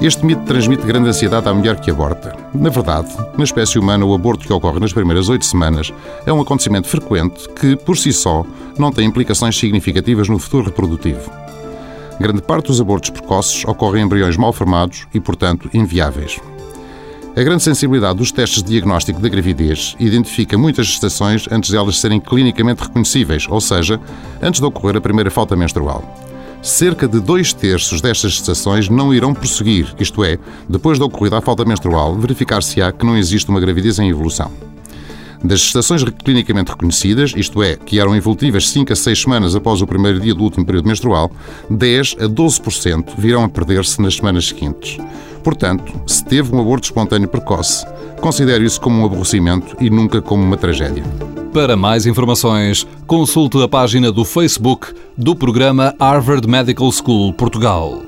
Este mito transmite grande ansiedade à mulher que aborta. Na verdade, na espécie humana, o aborto que ocorre nas primeiras oito semanas é um acontecimento frequente que, por si só, não tem implicações significativas no futuro reprodutivo. Grande parte dos abortos precoces ocorrem em embriões mal formados e, portanto, inviáveis. A grande sensibilidade dos testes de diagnóstico da gravidez identifica muitas gestações antes de elas serem clinicamente reconhecíveis, ou seja, antes de ocorrer a primeira falta menstrual cerca de dois terços destas gestações não irão prosseguir, isto é, depois da ocorrida a falta menstrual, verificar-se-á que não existe uma gravidez em evolução. Das gestações clinicamente reconhecidas, isto é, que eram evolutivas 5 a 6 semanas após o primeiro dia do último período menstrual, 10 a 12% virão a perder-se nas semanas seguintes. Portanto, se teve um aborto espontâneo precoce, considere isso como um aborrecimento e nunca como uma tragédia. Para mais informações, consulte a página do Facebook do programa Harvard Medical School Portugal.